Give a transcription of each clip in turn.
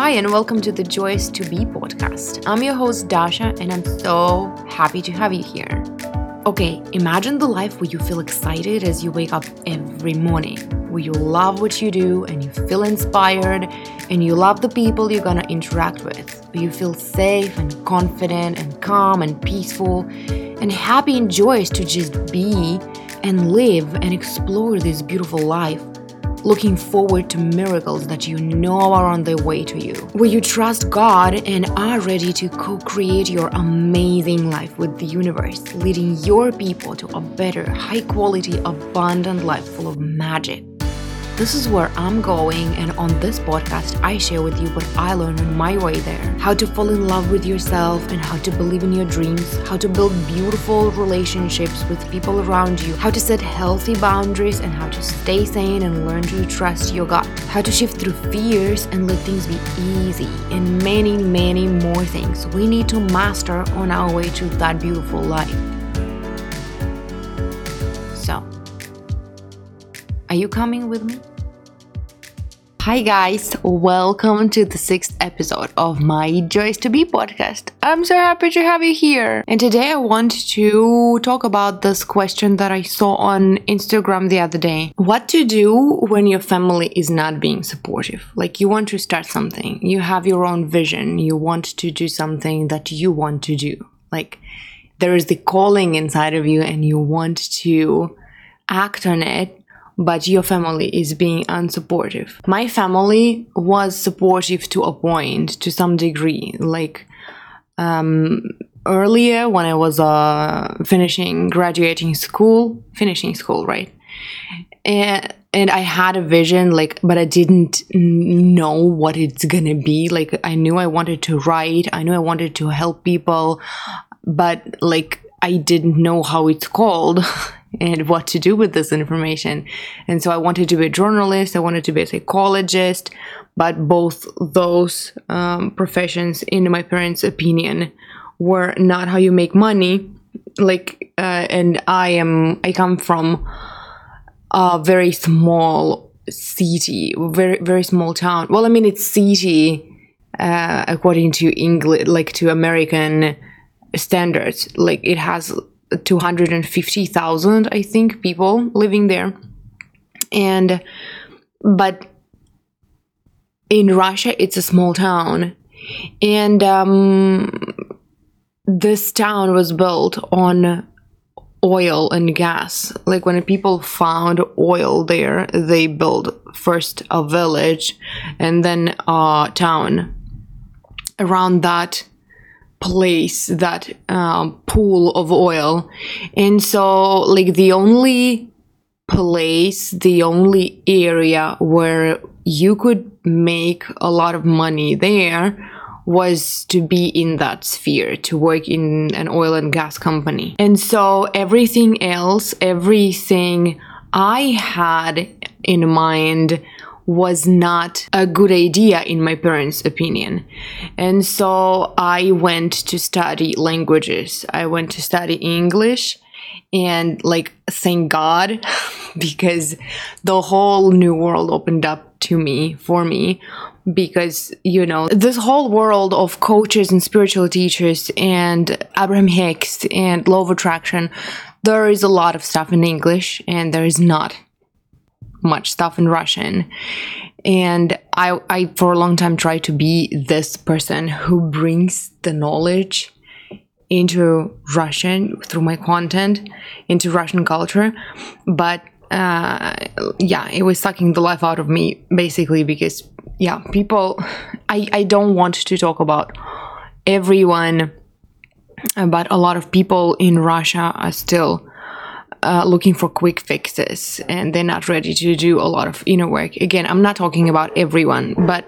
Hi, and welcome to the Joyous to Be podcast. I'm your host, Dasha, and I'm so happy to have you here. Okay, imagine the life where you feel excited as you wake up every morning, where you love what you do and you feel inspired, and you love the people you're gonna interact with, where you feel safe and confident and calm and peaceful and happy and joyous to just be and live and explore this beautiful life looking forward to miracles that you know are on their way to you, where you trust God and are ready to co create your amazing life with the universe, leading your people to a better, high quality, abundant life full of magic. This is where I'm going, and on this podcast, I share with you what I learned on my way there. How to fall in love with yourself and how to believe in your dreams, how to build beautiful relationships with people around you, how to set healthy boundaries, and how to stay sane and learn to trust your gut, how to shift through fears and let things be easy, and many, many more things. We need to master on our way to that beautiful life. So, are you coming with me? Hi, guys, welcome to the sixth episode of my Joyous to Be podcast. I'm so happy to have you here. And today I want to talk about this question that I saw on Instagram the other day What to do when your family is not being supportive? Like, you want to start something, you have your own vision, you want to do something that you want to do. Like, there is the calling inside of you, and you want to act on it but your family is being unsupportive. My family was supportive to a point, to some degree. Like um, earlier, when I was uh, finishing graduating school, finishing school, right? And and I had a vision, like, but I didn't know what it's gonna be. Like, I knew I wanted to write, I knew I wanted to help people, but like, I didn't know how it's called. and what to do with this information. And so I wanted to be a journalist, I wanted to be a psychologist, but both those um, professions, in my parents' opinion, were not how you make money. Like, uh, and I am, I come from a very small city, very, very small town. Well, I mean, it's city uh, according to English, like to American standards. Like, it has 250,000, I think, people living there. And, but in Russia, it's a small town. And um, this town was built on oil and gas. Like when people found oil there, they built first a village and then a town. Around that place that um, pool of oil. And so like the only place the only area where you could make a lot of money there was to be in that sphere to work in an oil and gas company. And so everything else everything i had in mind was not a good idea in my parents' opinion. And so I went to study languages. I went to study English and like thank God because the whole new world opened up to me for me because you know this whole world of coaches and spiritual teachers and Abraham Hicks and law of attraction there is a lot of stuff in English and there is not much stuff in Russian. And I, I, for a long time, tried to be this person who brings the knowledge into Russian through my content, into Russian culture. But uh, yeah, it was sucking the life out of me basically because, yeah, people, I, I don't want to talk about everyone, but a lot of people in Russia are still uh, looking for quick fixes and they're not ready to do a lot of inner work. Again, I'm not talking about everyone, but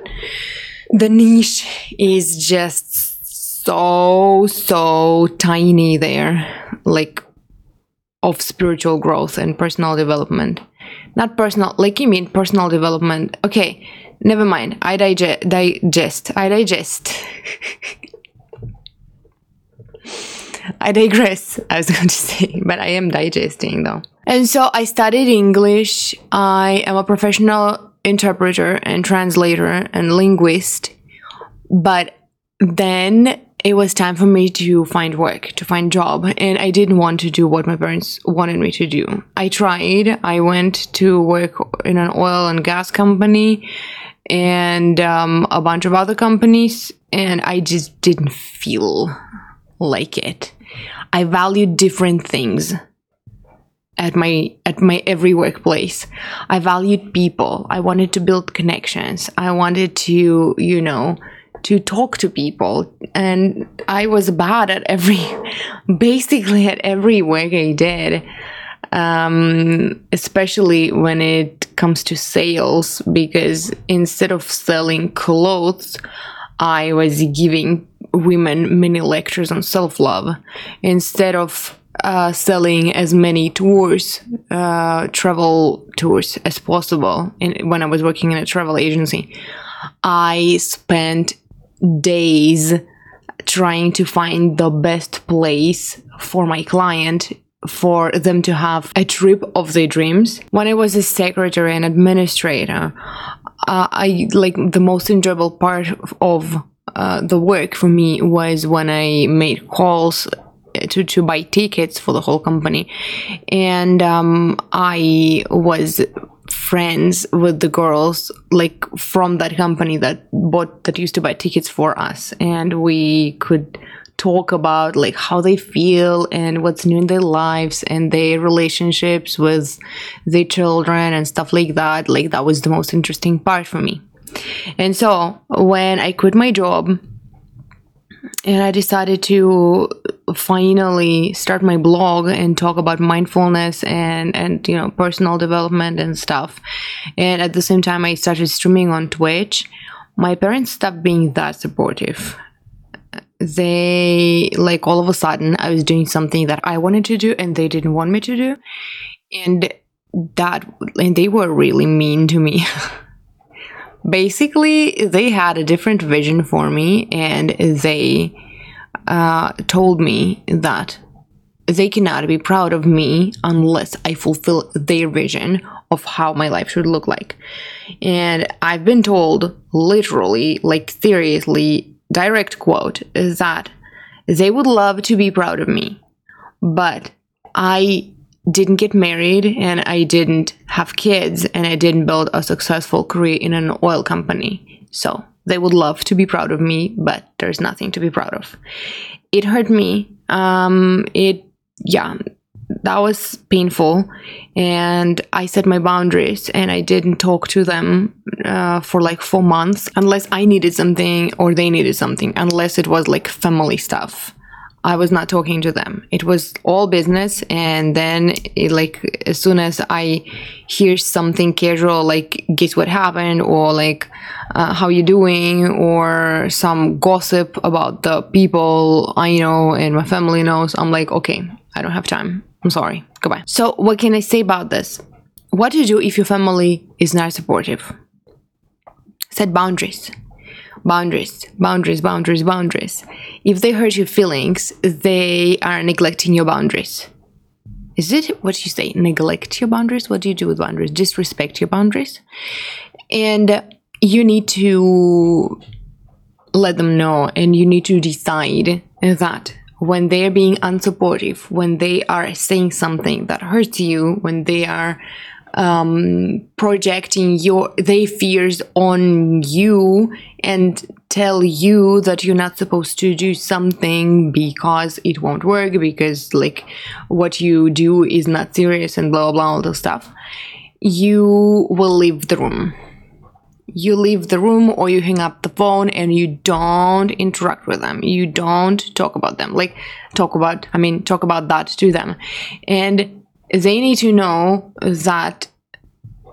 the niche is just so, so tiny there, like of spiritual growth and personal development. Not personal, like you mean personal development. Okay, never mind. I digest, digest, I digest. I digress, I was going to say, but I am digesting though. And so I studied English. I am a professional interpreter and translator and linguist but then it was time for me to find work, to find job, and I didn't want to do what my parents wanted me to do. I tried. I went to work in an oil and gas company and um, a bunch of other companies, and I just didn't feel like it. I valued different things at my at my every workplace. I valued people. I wanted to build connections. I wanted to, you know, to talk to people and i was bad at every basically at every work i did um, especially when it comes to sales because instead of selling clothes i was giving women mini lectures on self-love instead of uh, selling as many tours, uh, travel tours as possible. In, when I was working in a travel agency, I spent days trying to find the best place for my client for them to have a trip of their dreams. When I was a secretary and administrator, uh, I like the most enjoyable part of uh, the work for me was when I made calls to, to buy tickets for the whole company. And um, i was friends with the girls like from that company that bought that used to buy tickets for us. And we could talk about like how they feel and what's new in their lives and their relationships with their children and stuff like that. Like that was the most interesting part for me and so when i quit my job and I decided to finally start my blog and talk about mindfulness and and you know personal development and stuff. And at the same time, I started streaming on Twitch. My parents stopped being that supportive. They like all of a sudden I was doing something that I wanted to do and they didn't want me to do, and that and they were really mean to me. basically they had a different vision for me and they uh, told me that they cannot be proud of me unless I fulfill their vision of how my life should look like. And I've been told, literally, like seriously, direct quote, is that they would love to be proud of me, but I didn't get married and I didn't have kids and I didn't build a successful career in an oil company. So they would love to be proud of me, but there's nothing to be proud of. It hurt me. Um, it, yeah, that was painful. And I set my boundaries and I didn't talk to them uh, for like four months unless I needed something or they needed something, unless it was like family stuff. I was not talking to them. It was all business. And then, it, like, as soon as I hear something casual, like, guess what happened, or like, uh, how you doing, or some gossip about the people I know and my family knows, I'm like, okay, I don't have time. I'm sorry. Goodbye. So, what can I say about this? What to do if your family is not supportive? Set boundaries boundaries, boundaries, boundaries, boundaries. If they hurt your feelings, they are neglecting your boundaries. Is it what you say? Neglect your boundaries? What do you do with boundaries? Disrespect your boundaries? And you need to let them know and you need to decide that when they're being unsupportive, when they are saying something that hurts you, when they are um, projecting your their fears on you and tell you that you're not supposed to do something because it won't work because like what you do is not serious and blah blah blah all the stuff. You will leave the room. You leave the room or you hang up the phone and you don't interact with them. You don't talk about them. Like talk about i mean talk about that to them. And they need to know that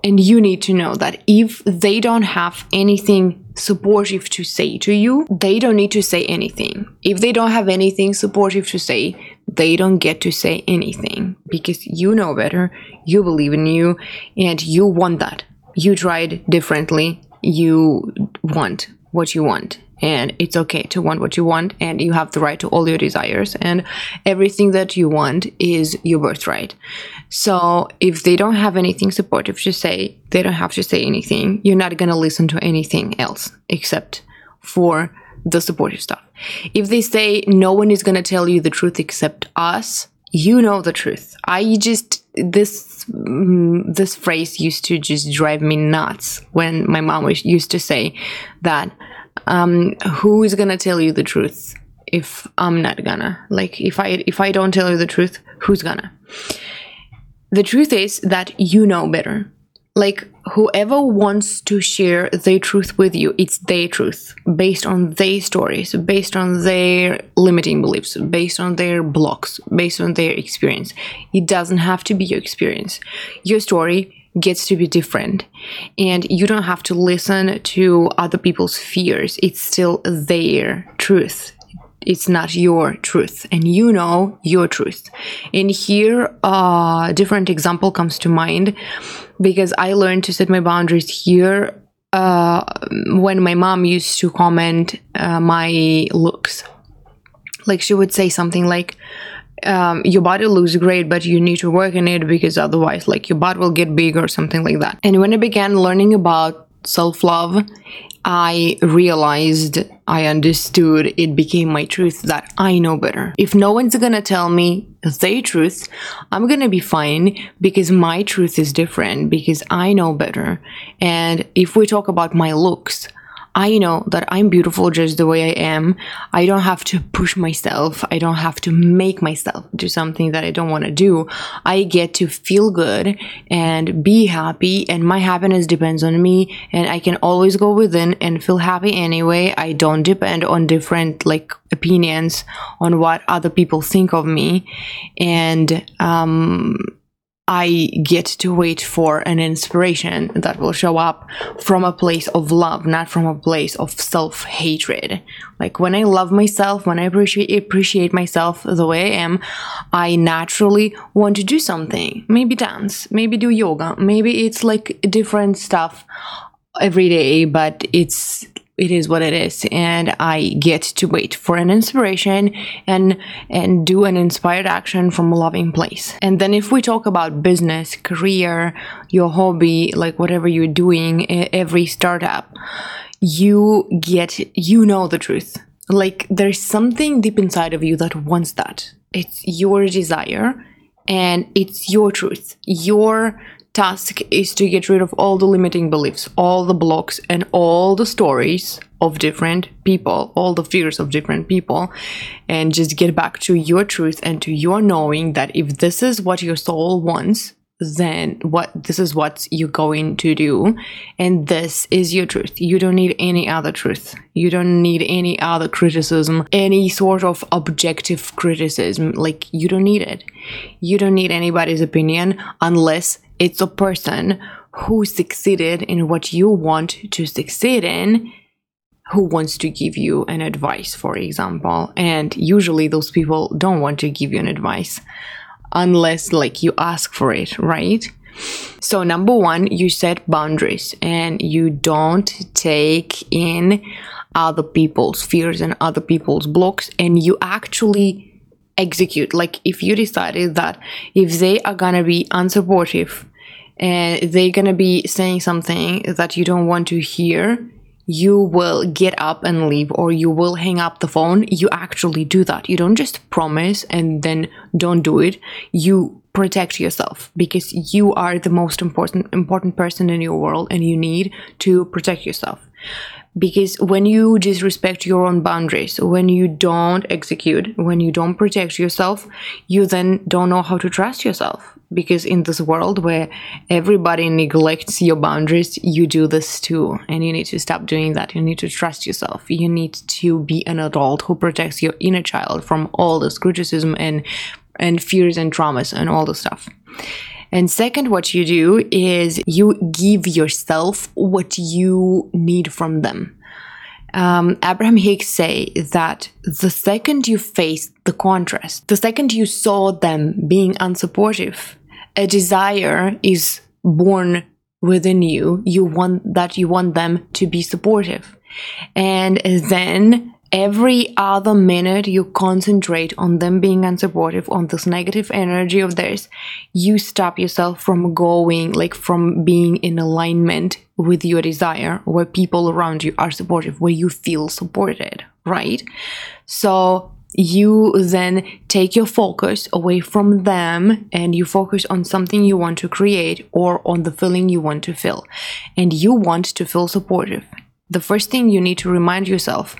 and you need to know that if they don't have anything supportive to say to you, they don't need to say anything. If they don't have anything supportive to say, they don't get to say anything because you know better, you believe in you, and you want that. You tried differently, you want what you want and it's okay to want what you want and you have the right to all your desires and everything that you want is your birthright so if they don't have anything supportive to say they don't have to say anything you're not going to listen to anything else except for the supportive stuff. If they say no one is going to tell you the truth except us, you know the truth. I just this mm, this phrase used to just drive me nuts when my mom used to say that um, who is gonna tell you the truth if I'm not gonna? Like if I if I don't tell you the truth who's gonna? The truth is that you know better. Like whoever wants to share their truth with you it's their truth based on their stories based on their limiting beliefs based on their blocks based on their experience. It doesn't have to be your experience. Your story gets to be different. And you don't have to listen to other people's fears. It's still their truth. It's not your truth. And you know your truth. And here a uh, different example comes to mind because i learned to set my boundaries here uh, when my mom used to comment uh, my looks. Like she would say something like um, your body looks great but you need to work in it because otherwise like your butt will get big or something like that and when i began learning about self-love I realized, I understood, it became my truth that I know better. If no one's gonna tell me their truth, I'm gonna be fine because my truth is different, because I know better. And if we talk about my looks, I know that I'm beautiful just the way I am. I don't have to push myself. I don't have to make myself do something that I don't want to do. I get to feel good and be happy, and my happiness depends on me. And I can always go within and feel happy anyway. I don't depend on different like opinions on what other people think of me. And um, I get to wait for an inspiration that will show up from a place of love, not from a place of self hatred. Like when I love myself, when I appreciate, appreciate myself the way I am, I naturally want to do something. Maybe dance, maybe do yoga, maybe it's like different stuff every day, but it's it is what it is. And i get to wait for an inspiration and and do an inspired action from a loving place. And then if we talk about business career your hobby like whatever you're doing every startup you get you know the truth. Like there's something deep inside of you that wants that. It's your desire and it's your truth. Your task is to get rid of all the limiting beliefs, all the blocks, and all the stories of different people, all the fears of different people, and just get back to your truth and to your knowing that if this is what your soul wants, then what this is what you're going to do and this is your truth. You don't need any other truth. You don't need any other criticism any sort of objective criticism. Like you don't need it. You don't need anybody's opinion unless it's a person who succeeded in what you want to succeed in who wants to give you an advice for example. And usually those people don't want to give you an advice unless like you ask for it right? So number 1 you set boundaries and you don't take in other people's fears and other people's blocks. And you actually execute. Like if you decided that if they are gonna be unsupportive and they're gonna be saying something that you don't want to hear you will get up and leave or you will hang up the phone. You actually do that. You don't just promise and then don't do it. You protect yourself because you are the most important important person in your world and you need to protect yourself because when you disrespect your own boundaries when you don't execute when you don't protect yourself you then don't know how to trust yourself. Because in this world where everybody neglects your boundaries you do this too. And you need to stop doing that. You need to trust yourself. You need to be an adult who protects your inner child from all this criticism and and fears and traumas and all the stuff and second, what you do is you give yourself what you need from them. Um, Abraham Hicks say that the second you face the contrast, the second you saw them being unsupportive, a desire is born within you. You want that you want them to be supportive. And then every other minute you concentrate on them being unsupportive on this negative energy of theirs you stop yourself from going like from being in alignment with your desire where people around you are supportive where you feel supported right? So you then take your focus away from them and you focus on something you want to create or on the feeling you want to feel. And you want to feel supportive the first thing you need to remind yourself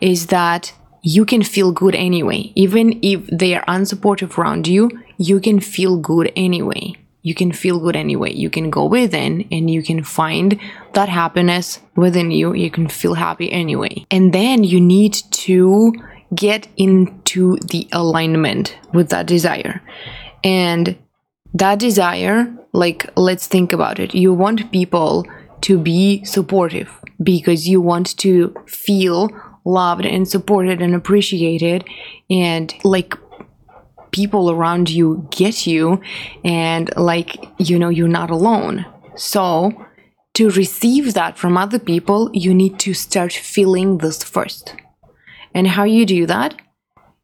is that you can feel good anyway. Even if they are unsupportive around you, you can feel good anyway. You can feel good anyway. You can go within and you can find that happiness within you. You can feel happy anyway. And then you need to get into the alignment with that desire. And that desire, like, let's think about it. You want people to be supportive because you want to feel loved and supported and appreciated and like people around you get you and like you know you're not alone. So to receive that from other people you need to start feeling this first. And how you do that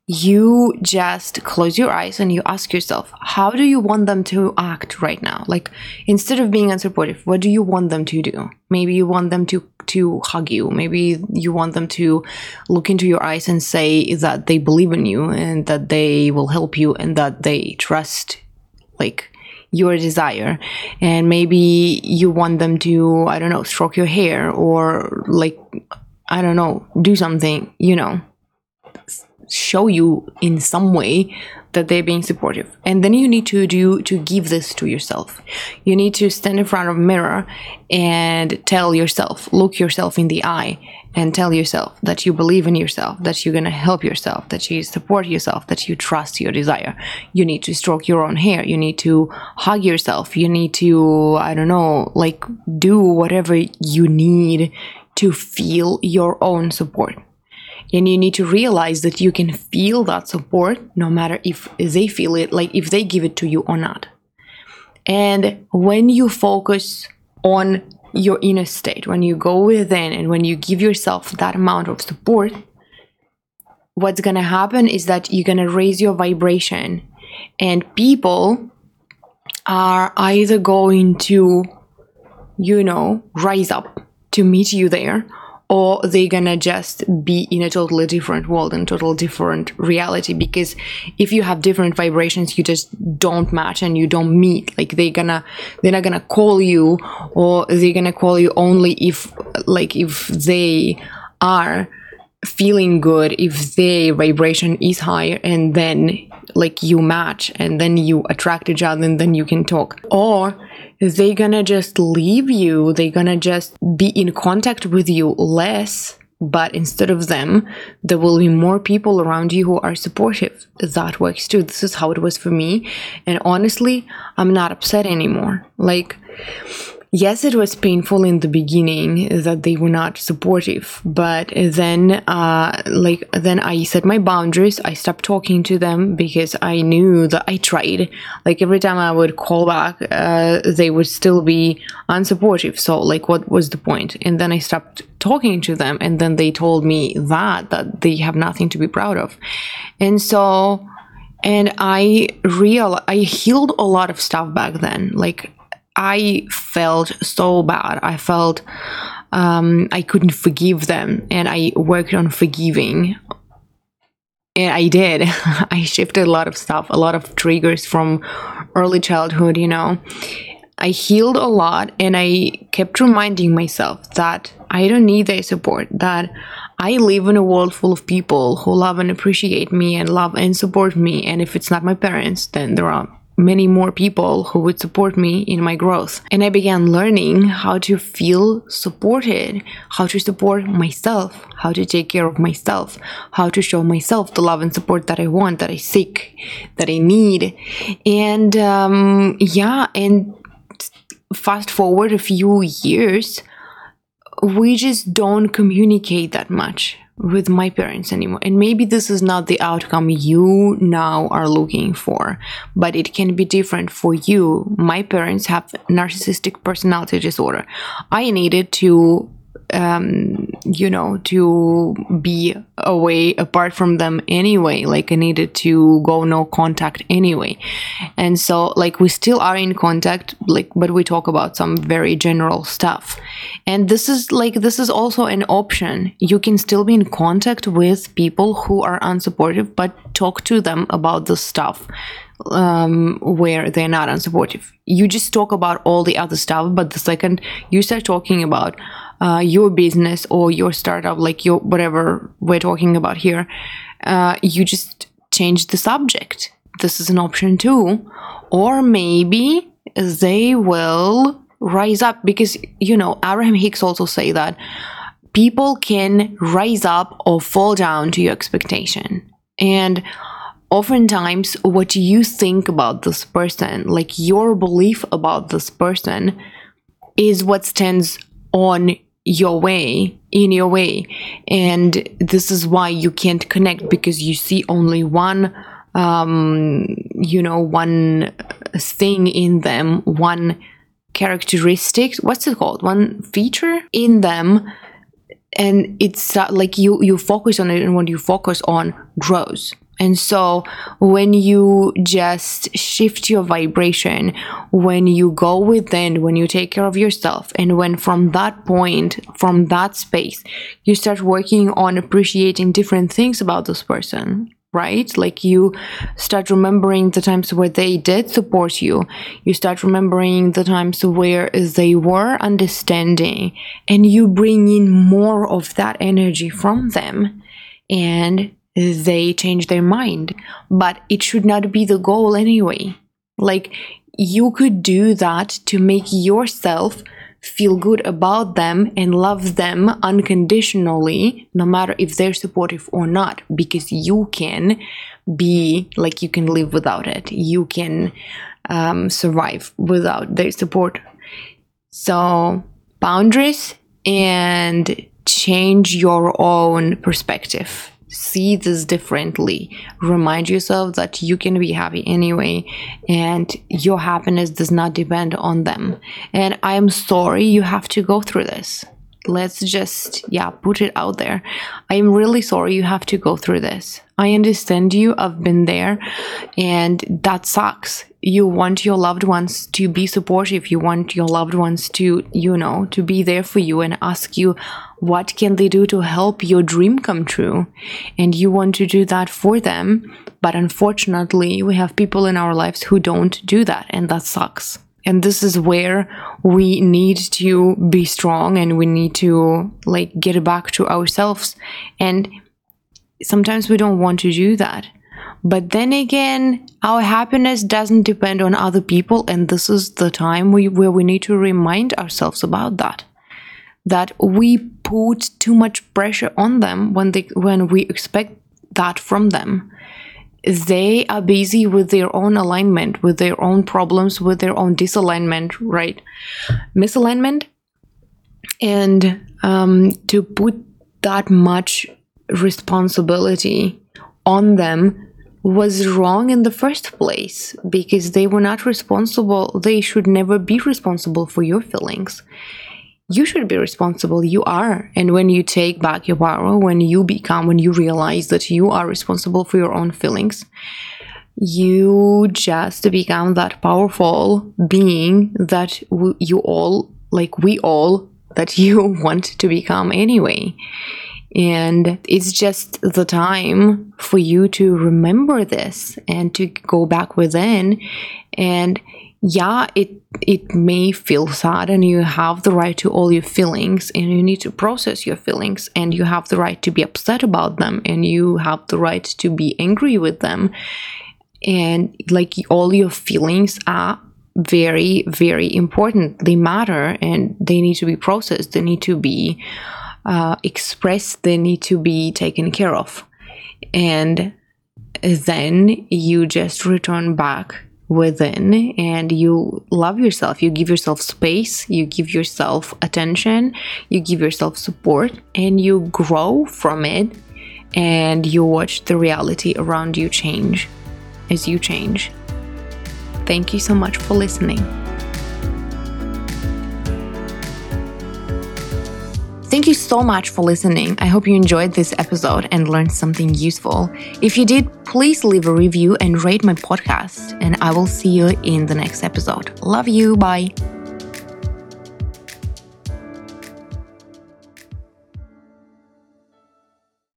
you just close your eyes and you ask yourself, how do you want them to act right now? Like instead of being unsupportive, what do you want them to do? Maybe you want them to to hug you. Maybe you want them to look into your eyes and say that they believe in you and that they will help you and that they trust like your desire. And maybe you want them to, I don't know, stroke your hair or like I don't know, do something, you know, show you in some way that they're being supportive. And then you need to do to give this to yourself. You need to stand in front of a mirror and tell yourself look yourself in the eye and tell yourself that you believe in yourself that you're going to help yourself that you support yourself that you trust your desire. You need to stroke your own hair. You need to hug yourself. You need to i don't know like do whatever you need to feel your own support and you need to realize that you can feel that support no matter if they feel it, like if they give it to you or not. And when you focus on your inner state, when you go within and when you give yourself that amount of support, what's going to happen is that you're going to raise your vibration and people are either going to you know rise up to meet you there or they're gonna just be in a totally different world and total different reality? Because if you have different vibrations you just don't match and you don't meet. Like they're gonna they're not gonna call you or they're gonna call you only if like if they are feeling good if their vibration is higher and then like you match and then you attract each other and then you can talk. Or they gonna just leave you? They're gonna just be in contact with you less but instead of them there will be more people around you who are supportive. That works too. This is how it was for me. And honestly i'm not upset anymore. Like yes, it was painful in the beginning that they were not supportive, but then, uh, like, then I set my boundaries. I stopped talking to them because I knew that I tried. Like, every time I would call back, uh, they would still be unsupportive. So, like, what was the point? And then I stopped talking to them, and then they told me that that they have nothing to be proud of, and so and i real i healed a lot of stuff back then like I felt so bad. I felt um, I couldn't forgive them, and I worked on forgiving. And I did. I shifted a lot of stuff, a lot of triggers from early childhood, you know. I healed a lot, and I kept reminding myself that I don't need their support, that I live in a world full of people who love and appreciate me and love and support me. And if it's not my parents, then there are many more people who would support me in my growth. And I began learning how to feel supported, how to support myself, how to take care of myself, how to show myself the love and support that I want, that I seek, that I need. And um, yeah, and fast forward a few years, we just don't communicate that much with my parents anymore. And maybe this is not the outcome you now are looking for, but it can be different for you. My parents have narcissistic personality disorder. I needed to um, you know, to be away apart from them anyway. Like I needed to go no contact anyway. And so like we still are in contact, like but we talk about some very general stuff. And this is like this is also an option. You can still be in contact with people who are unsupportive, but talk to them about the stuff um, where they're not unsupportive. You just talk about all the other stuff, but the second you start talking about uh, your business or your startup, like your whatever we're talking about here, uh, you just change the subject. This is an option too. Or maybe they will rise up because you know Abraham Hicks also say that people can rise up or fall down to your expectation and oftentimes what you think about this person like your belief about this person is what stands on your way in your way. And this is why you can't connect because you see only one um you know one thing in them one characteristic what's it called? One feature in them. And it's uh, like you you focus on it and what you focus on grows and so when you just shift your vibration, when you go within, when you take care of yourself, and when from that point, from that space, you start working on appreciating different things about this person, right? Like you start remembering the times where they did support you. You start remembering the times where they were understanding, and you bring in more of that energy from them. And they change their mind. But it should not be the goal anyway. Like, you could do that to make yourself feel good about them and love them unconditionally, no matter if they're supportive or not, because you can be like you can live without it. You can um, survive without their support. So, boundaries and change your own perspective see this differently. Remind yourself that you can be happy anyway and your happiness does not depend on them. And i am sorry you have to go through this let's just yeah put it out there. I am really sorry you have to go through this. I understand you. I've been there and that sucks. You want your loved ones to be supportive. You want your loved ones to you know to be there for you and ask you what can they do to help your dream come true? And you want to do that for them. But unfortunately we have people in our lives who don't do that and that sucks and this is where we need to be strong and we need to like get back to ourselves. And sometimes we don't want to do that. But then again our happiness doesn't depend on other people. And this is the time we, where we need to remind ourselves about that. That we put too much pressure on them when they when we expect that from them they are busy with their own alignment, with their own problems, with their own disalignment, right? Misalignment. And um, to put that much responsibility on them was wrong in the first place because they were not responsible. They should never be responsible for your feelings you should be responsible. You are. And when you take back your power, when you become, when you realize that you are responsible for your own feelings, you just become that powerful being that w- you all, like we all, that you want to become anyway. And it's just the time for you to remember this and to go back within and yeah, it it may feel sad and you have the right to all your feelings and you need to process your feelings and you have the right to be upset about them and you have the right to be angry with them. And like all your feelings are very, very important. They matter and they need to be processed. They need to be uh, expressed. They need to be taken care of. And then you just return back within and you love yourself. You give yourself space you give yourself attention you give yourself support and you grow from it and you watch the reality around you change as you change. Thank you so much for listening Thank you so much for listening. I hope you enjoyed this episode and learned something useful. If you did, please leave a review and rate my podcast, and I will see you in the next episode. Love you. Bye.